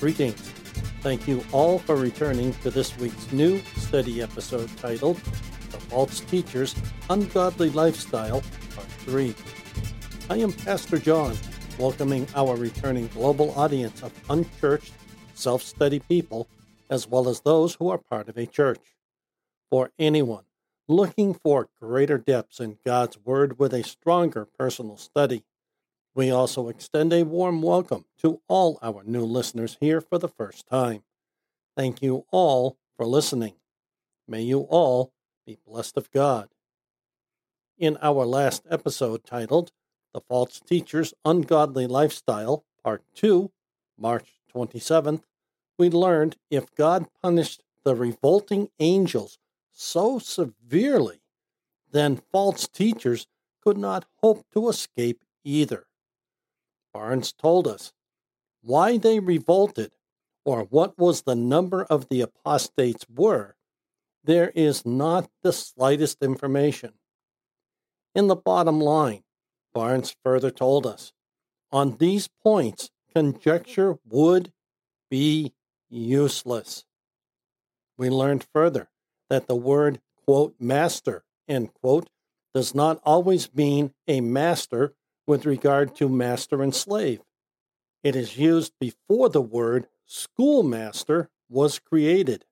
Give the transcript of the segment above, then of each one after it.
Greetings. Thank you all for returning to this week's new study episode titled The False Teacher's Ungodly Lifestyle, Part 3. I am Pastor John, welcoming our returning global audience of unchurched, self study people, as well as those who are part of a church. For anyone looking for greater depths in God's Word with a stronger personal study, we also extend a warm welcome to all our new listeners here for the first time. Thank you all for listening. May you all be blessed of God. In our last episode titled The False Teacher's Ungodly Lifestyle, Part 2, March 27th, we learned if God punished the revolting angels so severely, then false teachers could not hope to escape either. Barnes told us why they revolted or what was the number of the apostates were, there is not the slightest information. In the bottom line, Barnes further told us, on these points, conjecture would be useless. We learned further that the word, quote, master, end quote, does not always mean a master with regard to master and slave. It is used before the word schoolmaster was created.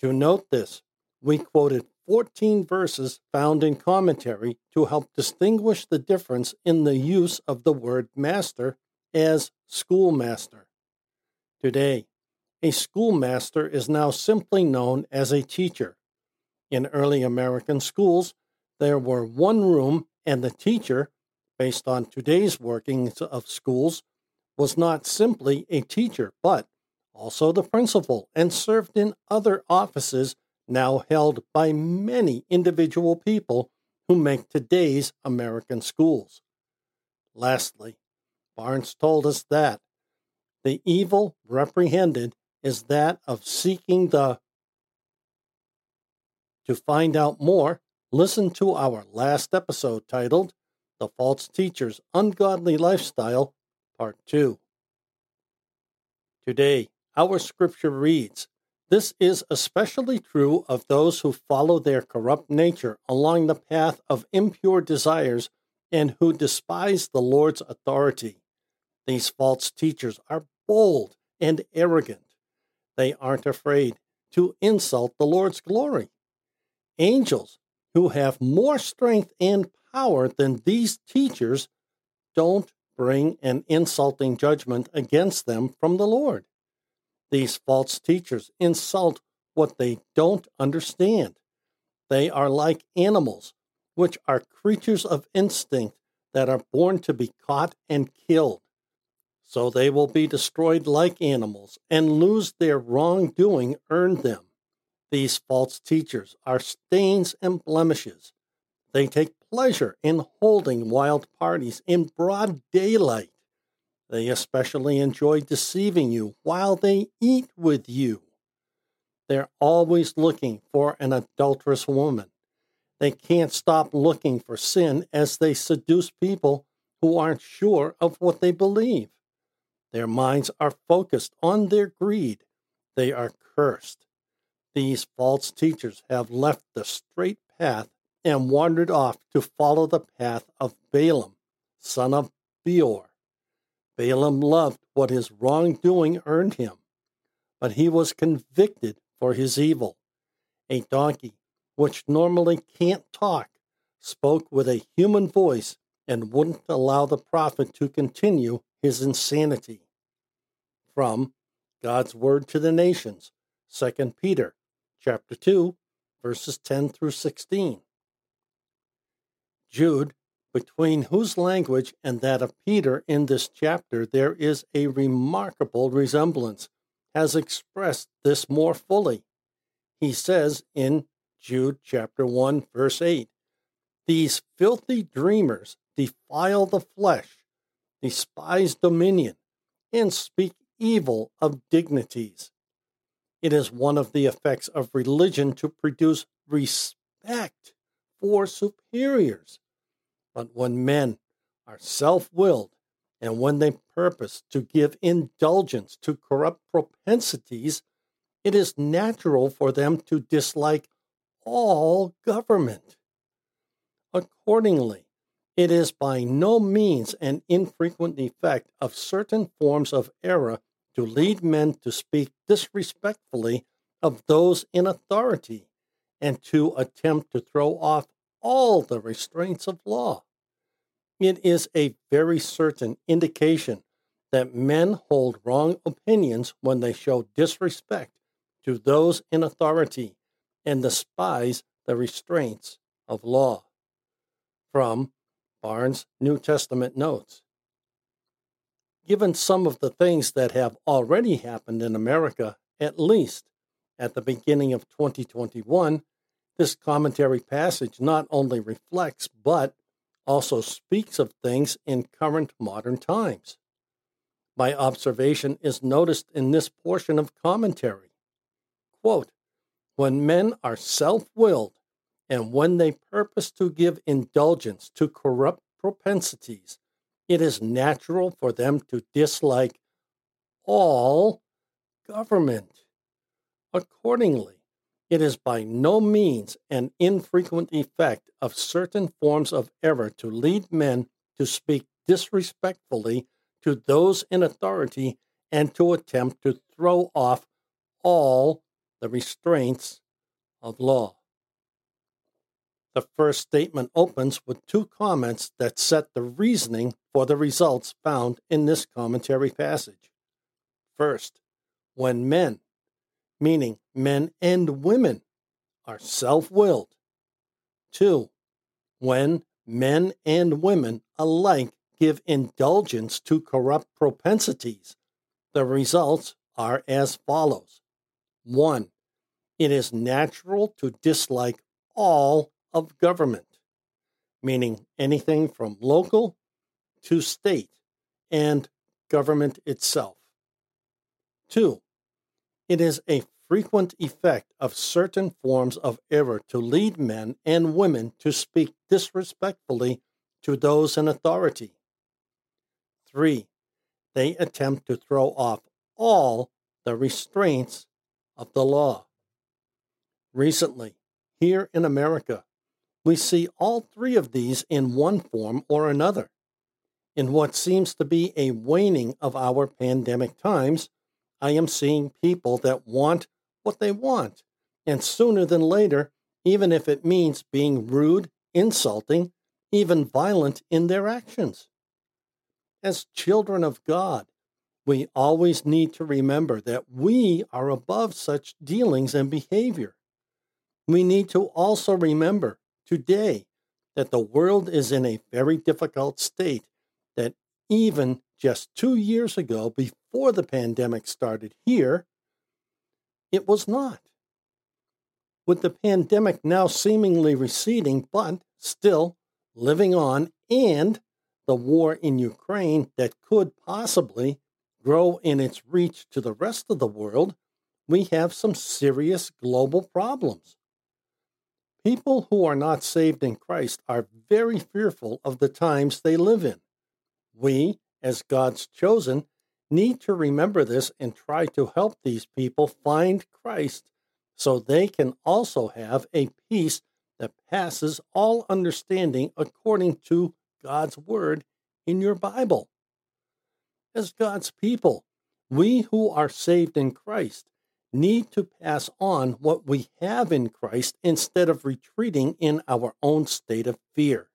To note this, we quoted 14 verses found in commentary to help distinguish the difference in the use of the word master as schoolmaster. Today, a schoolmaster is now simply known as a teacher. In early American schools, there were one room and the teacher based on today's workings of schools, was not simply a teacher, but also the principal, and served in other offices now held by many individual people who make today's American schools. Lastly, Barnes told us that the evil reprehended is that of seeking the. To find out more, listen to our last episode titled the False Teacher's Ungodly Lifestyle, Part 2. Today, our scripture reads This is especially true of those who follow their corrupt nature along the path of impure desires and who despise the Lord's authority. These false teachers are bold and arrogant. They aren't afraid to insult the Lord's glory. Angels who have more strength and power than these teachers don't bring an insulting judgment against them from the Lord. These false teachers insult what they don't understand. They are like animals, which are creatures of instinct that are born to be caught and killed. So they will be destroyed like animals and lose their wrongdoing earned them. These false teachers are stains and blemishes. They take pleasure in holding wild parties in broad daylight. They especially enjoy deceiving you while they eat with you. They're always looking for an adulterous woman. They can't stop looking for sin as they seduce people who aren't sure of what they believe. Their minds are focused on their greed. They are cursed. These false teachers have left the straight path and wandered off to follow the path of Balaam, son of Beor. Balaam loved what his wrongdoing earned him, but he was convicted for his evil. A donkey, which normally can't talk, spoke with a human voice and wouldn't allow the prophet to continue his insanity. From God's Word to the Nations, 2 Peter chapter 2, verses 10 through 16. Jude, between whose language and that of Peter in this chapter there is a remarkable resemblance, has expressed this more fully. He says in Jude chapter 1 verse 8, These filthy dreamers defile the flesh, despise dominion, and speak evil of dignities. It is one of the effects of religion to produce respect for superiors. But when men are self willed and when they purpose to give indulgence to corrupt propensities, it is natural for them to dislike all government. Accordingly, it is by no means an infrequent effect of certain forms of error to lead men to speak disrespectfully of those in authority and to attempt to throw off all the restraints of law. It is a very certain indication that men hold wrong opinions when they show disrespect to those in authority and despise the restraints of law. From Barnes' New Testament Notes. Given some of the things that have already happened in America, at least at the beginning of 2021, this commentary passage not only reflects but also speaks of things in current modern times. My observation is noticed in this portion of commentary. Quote, when men are self willed and when they purpose to give indulgence to corrupt propensities, it is natural for them to dislike all government. Accordingly, it is by no means an infrequent effect of certain forms of error to lead men to speak disrespectfully to those in authority and to attempt to throw off all the restraints of law. The first statement opens with two comments that set the reasoning for the results found in this commentary passage. First, when men, meaning men and women, are self willed. Two, when men and women alike give indulgence to corrupt propensities, the results are as follows. One, it is natural to dislike all of government, meaning anything from local to state and government itself. Two, it is a frequent effect of certain forms of error to lead men and women to speak disrespectfully to those in authority. Three, they attempt to throw off all the restraints of the law. Recently, here in America, we see all three of these in one form or another. In what seems to be a waning of our pandemic times, I am seeing people that want what they want. And sooner than later, even if it means being rude, insulting, even violent in their actions. As children of God, we always need to remember that we are above such dealings and behavior. We need to also remember today that the world is in a very difficult state, that even just two years ago, before the pandemic started here, it was not. With the pandemic now seemingly receding, but still living on, and the war in Ukraine that could possibly grow in its reach to the rest of the world, we have some serious global problems. People who are not saved in Christ are very fearful of the times they live in. We, as God's chosen, need to remember this and try to help these people find Christ so they can also have a peace that passes all understanding according to God's word in your Bible. As God's people, we who are saved in Christ need to pass on what we have in Christ instead of retreating in our own state of fear.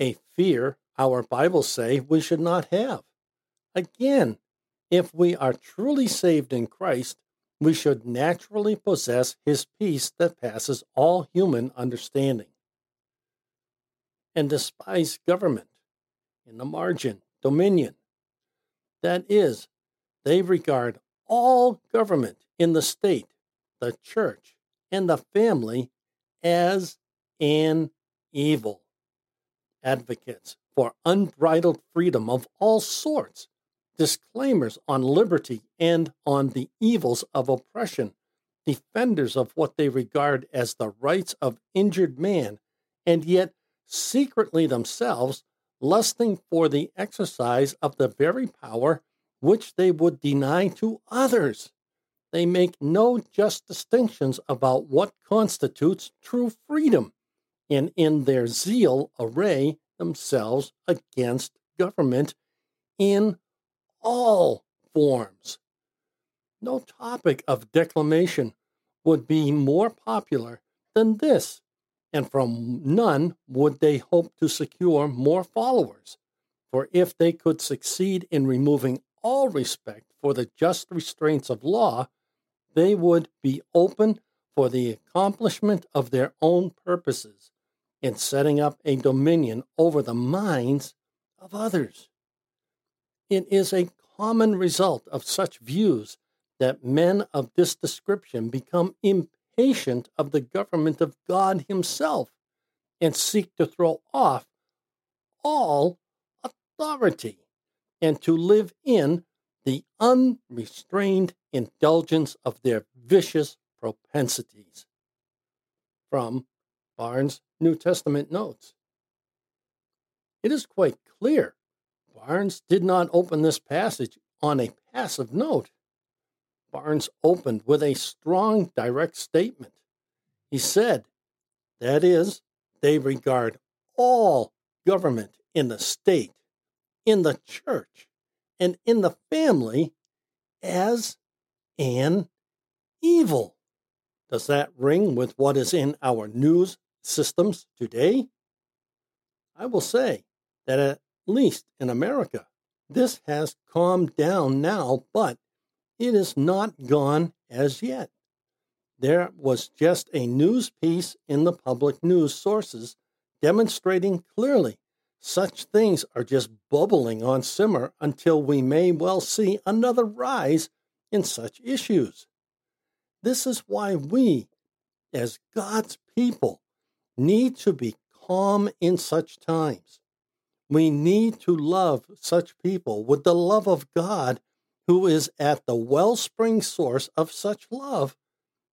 A fear our Bibles say we should not have. Again, if we are truly saved in Christ, we should naturally possess his peace that passes all human understanding. And despise government, in the margin, dominion. That is, they regard all government in the state, the church, and the family as an evil. Advocates for unbridled freedom of all sorts, disclaimers on liberty and on the evils of oppression, defenders of what they regard as the rights of injured man, and yet secretly themselves lusting for the exercise of the very power which they would deny to others. They make no just distinctions about what constitutes true freedom, and in their zeal array themselves against government in all forms. No topic of declamation would be more popular than this, and from none would they hope to secure more followers. For if they could succeed in removing all respect for the just restraints of law, they would be open for the accomplishment of their own purposes in setting up a dominion over the minds of others. It is a common result of such views that men of this description become impatient of the government of God Himself and seek to throw off all authority and to live in the unrestrained indulgence of their vicious propensities. From Barnes' New Testament Notes. It is quite clear Barnes did not open this passage on a passive note. Barnes opened with a strong, direct statement. He said, that is, they regard all government in the state, in the church, and in the family as an evil. Does that ring with what is in our news systems today? I will say that at least in America, this has calmed down now, but it is not gone as yet. There was just a news piece in the public news sources demonstrating clearly such things are just bubbling on simmer until we may well see another rise in such issues. This is why we, as God's people, need to be calm in such times. We need to love such people with the love of God, who is at the wellspring source of such love,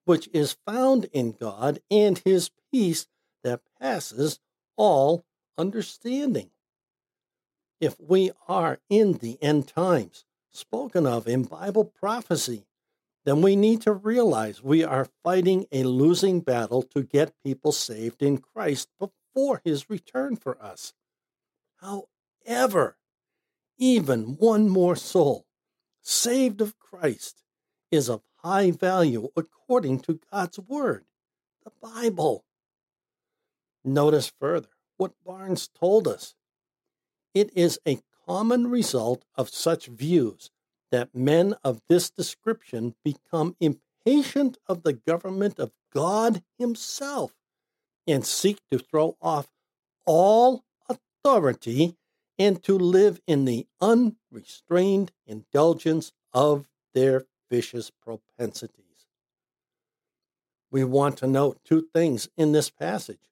which is found in God and His peace that passes all understanding. If we are in the end times, spoken of in Bible prophecy, then we need to realize we are fighting a losing battle to get people saved in Christ before his return for us. However, even one more soul saved of Christ is of high value according to God's Word, the Bible. Notice further what Barnes told us. It is a common result of such views that men of this description become impatient of the government of God Himself and seek to throw off all authority and to live in the unrestrained indulgence of their vicious propensities. We want to note two things in this passage.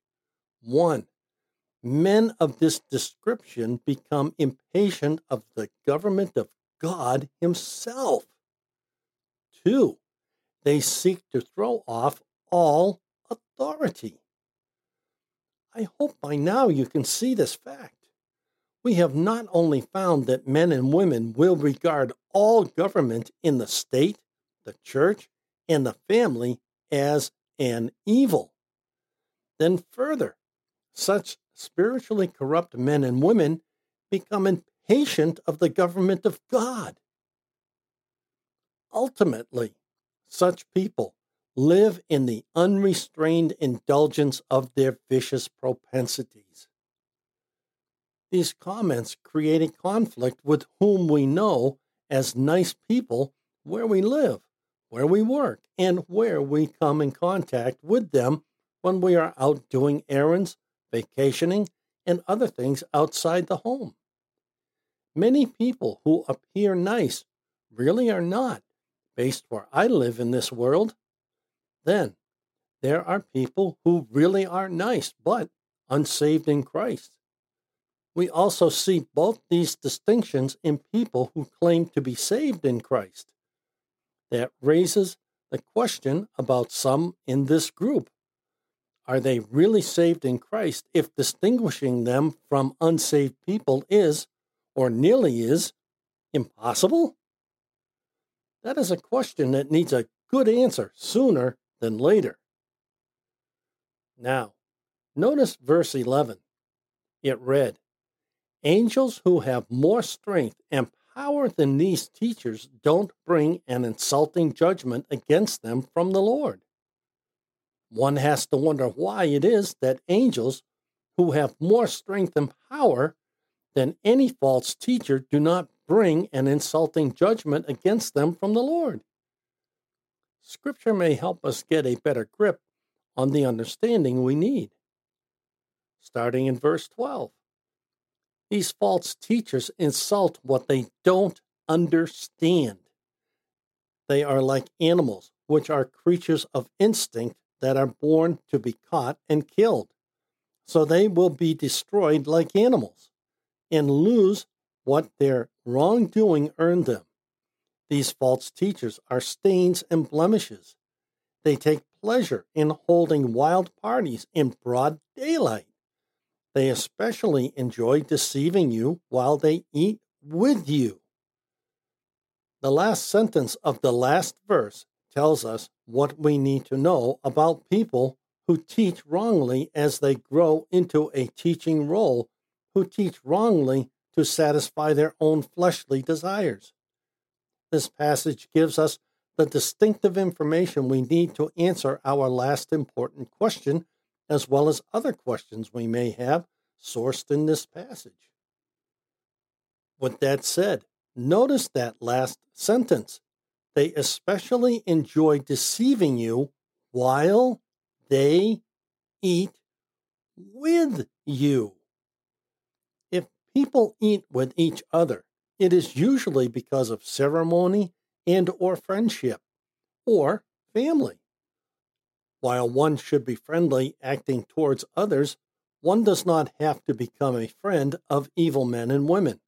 One, men of this description become impatient of the government of God Himself. Two, they seek to throw off all authority. I hope by now you can see this fact. We have not only found that men and women will regard all government in the state, the church, and the family as an evil. Then, further, such spiritually corrupt men and women become impatient of the government of God. Ultimately, such people live in the unrestrained indulgence of their vicious propensities. These comments create a conflict with whom we know as nice people where we live, where we work, and where we come in contact with them when we are out doing errands vacationing, and other things outside the home. Many people who appear nice really are not, based where I live in this world. Then, there are people who really are nice, but unsaved in Christ. We also see both these distinctions in people who claim to be saved in Christ. That raises the question about some in this group. are they really saved in Christ if distinguishing them from unsaved people is, or nearly is, impossible? That is a question that needs a good answer sooner than later. Now, notice verse 11. It read, Angels who have more strength and power than these teachers don't bring an insulting judgment against them from the Lord. One has to wonder why it is that angels who have more strength and power than any false teacher do not bring an insulting judgment against them from the Lord. Scripture may help us get a better grip on the understanding we need. Starting in verse 12. These false teachers insult what they don't understand. They are like animals, which are creatures of instinct that are born to be caught and killed. So they will be destroyed like animals and lose what their wrongdoing earned them. These false teachers are stains and blemishes. They take pleasure in holding wild parties in broad daylight. They especially enjoy deceiving you while they eat with you. The last sentence of the last verse tells us what we need to know about people who teach wrongly as they grow into a teaching role, who teach wrongly to satisfy their own fleshly desires. This passage gives us the distinctive information we need to answer our last important question, as well as other questions we may have sourced in this passage. With that said, notice that last sentence. They especially enjoy deceiving you while they eat with you. If people eat with each other, it is usually because of ceremony and or friendship or family. While one should be friendly acting towards others, one does not have to become a friend of evil men and women.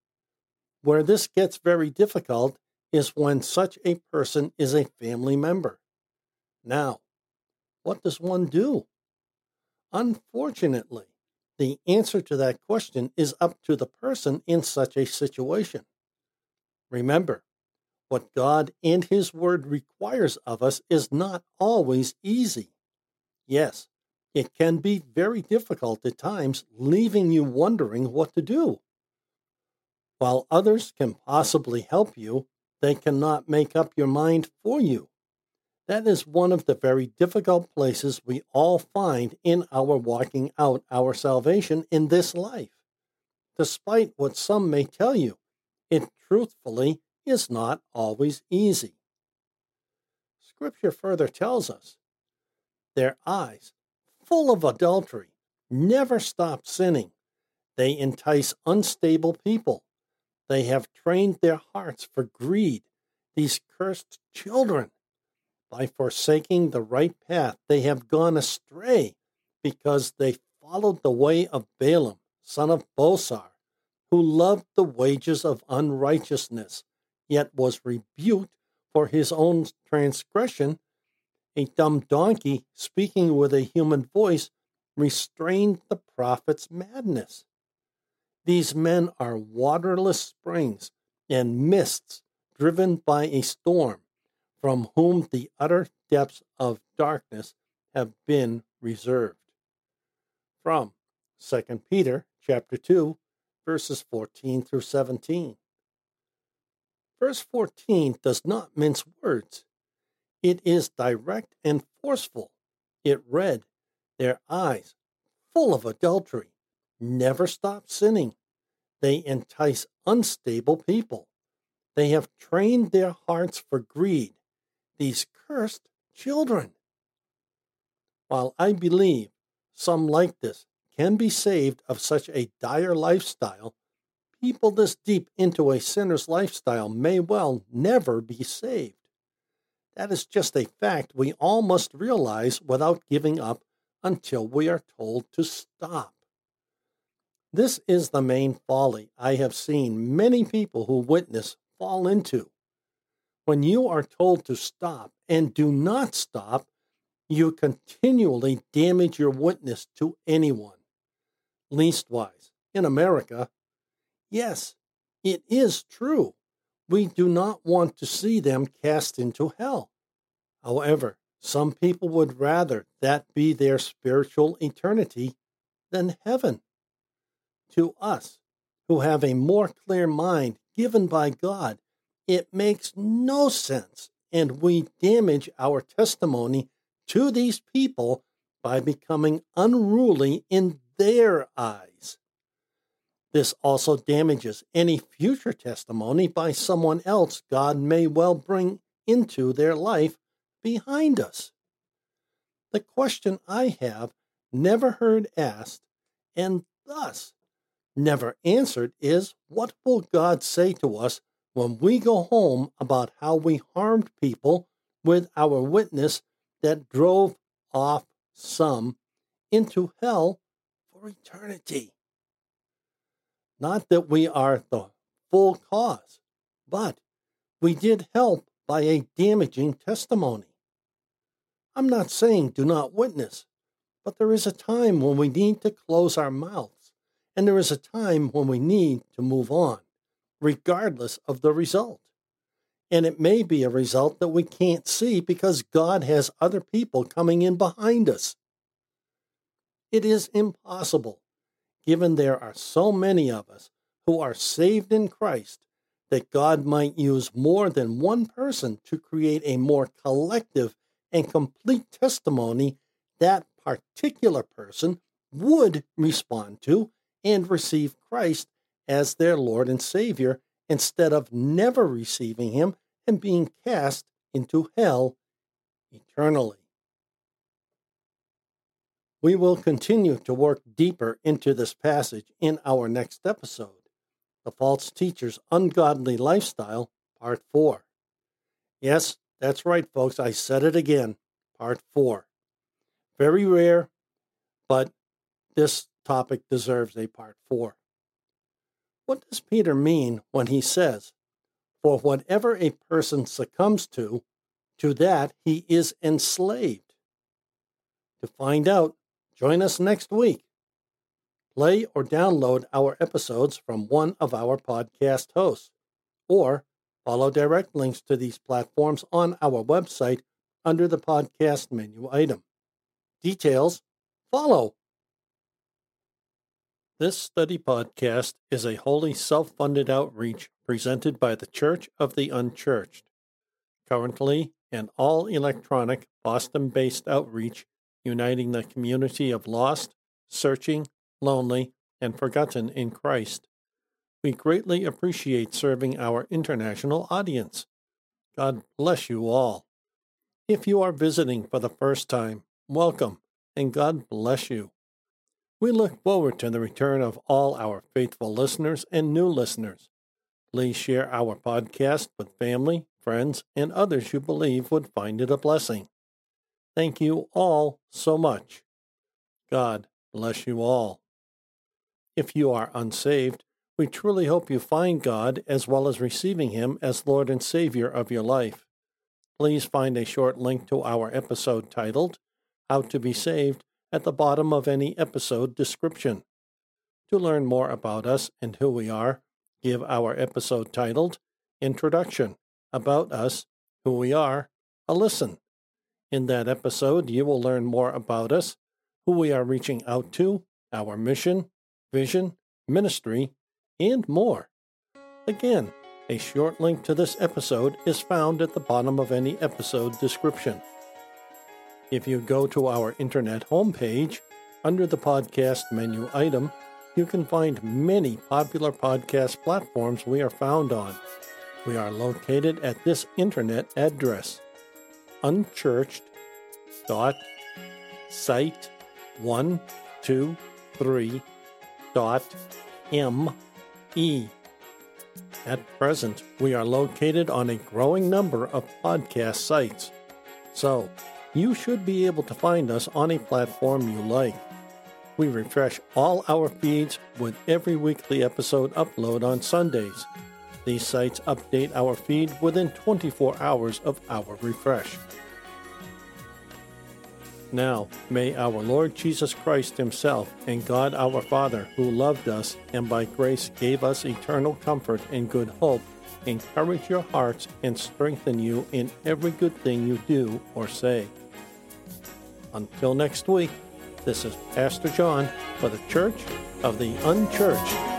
Where this gets very difficult is when such a person is a family member. Now, what does one do? Unfortunately, the answer to that question is up to the person in such a situation. Remember, what God and His Word requires of us is not always easy. Yes, it can be very difficult at times, leaving you wondering what to do. While others can possibly help you, they cannot make up your mind for you. That is one of the very difficult places we all find in our walking out our salvation in this life. Despite what some may tell you, truthfully is not always easy. Scripture further tells us their eyes, full of adultery, never stop sinning. They entice unstable people. They have trained their hearts for greed, these cursed children. By forsaking the right path, they have gone astray because they followed the way of Balaam, son of Bosor, who loved the wages of unrighteousness yet was rebuked for his own transgression, a dumb donkey speaking with a human voice restrained the prophet's madness. These men are waterless springs and mists driven by a storm, from whom the utter depths of darkness have been reserved. From 2 Peter chapter 2 verses 14 through 17. Verse 14 does not mince words. It is direct and forceful. It read, Their eyes, full of adultery, never stop sinning. They entice unstable people. They have trained their hearts for greed, these cursed children. While I believe some like this can be saved of such a dire lifestyle, people this deep into a sinner's lifestyle may well never be saved. That is just a fact we all must realize without giving up until we are told to stop. This is the main folly I have seen many people who witness fall into. When you are told to stop and do not stop, you continually damage your witness to anyone. Leastwise, in America, yes, it is true. We do not want to see them cast into hell. However, some people would rather that be their spiritual eternity than heaven. To us, who have a more clear mind given by God, it makes no sense, and we damage our testimony to these people by becoming unruly in their eyes. This also damages any future testimony by someone else God may well bring into their life behind us. The question I have never heard asked, and thus never answered, is what will God say to us when we go home about how we harmed people with our witness that drove off some into hell for eternity? Not that we are the full cause, but we did help by a damaging testimony. I'm not saying do not witness, but there is a time when we need to close our mouths, and there is a time when we need to move on, regardless of the result. And it may be a result that we can't see because God has other people coming in behind us. It is impossible given there are so many of us who are saved in Christ, that God might use more than one person to create a more collective and complete testimony that particular person would respond to and receive Christ as their Lord and Savior instead of never receiving Him and being cast into hell eternally. We will continue to work deeper into this passage in our next episode The False Teacher's Ungodly Lifestyle, Part 4. Yes, that's right, folks. I said it again. Part 4. Very rare, but this topic deserves a Part 4. What does Peter mean when he says, For whatever a person succumbs to, to that he is enslaved? To find out, Join us next week. Play or download our episodes from one of our podcast hosts, or follow direct links to these platforms on our website under the podcast menu item. Details follow. This study podcast is a wholly self funded outreach presented by the Church of the Unchurched. Currently, an all electronic Boston based outreach uniting the community of lost, searching, lonely, and forgotten in Christ. We greatly appreciate serving our international audience. God bless you all. If you are visiting for the first time, welcome and God bless you. We look forward to the return of all our faithful listeners and new listeners. Please share our podcast with family, friends, and others you believe would find it a blessing. Thank you all so much. God bless you all. If you are unsaved, we truly hope you find God as well as receiving Him as Lord and Savior of your life. Please find a short link to our episode titled How to Be Saved at the bottom of any episode description. To learn more about us and who we are, give our episode titled Introduction About Us, Who We Are, a listen. In that episode, you will learn more about us, who we are reaching out to, our mission, vision, ministry, and more. Again, a short link to this episode is found at the bottom of any episode description. If you go to our internet homepage, under the podcast menu item, you can find many popular podcast platforms we are found on. We are located at this internet address unchurched dot site one two three dot m e. At present, we are located on a growing number of podcast sites, so you should be able to find us on a platform you like. We refresh all our feeds with every weekly episode upload on Sundays. These sites update our feed within 24 hours of our refresh. Now, may our Lord Jesus Christ Himself and God our Father, who loved us and by grace gave us eternal comfort and good hope, encourage your hearts and strengthen you in every good thing you do or say. Until next week, this is Pastor John for the Church of the Unchurched.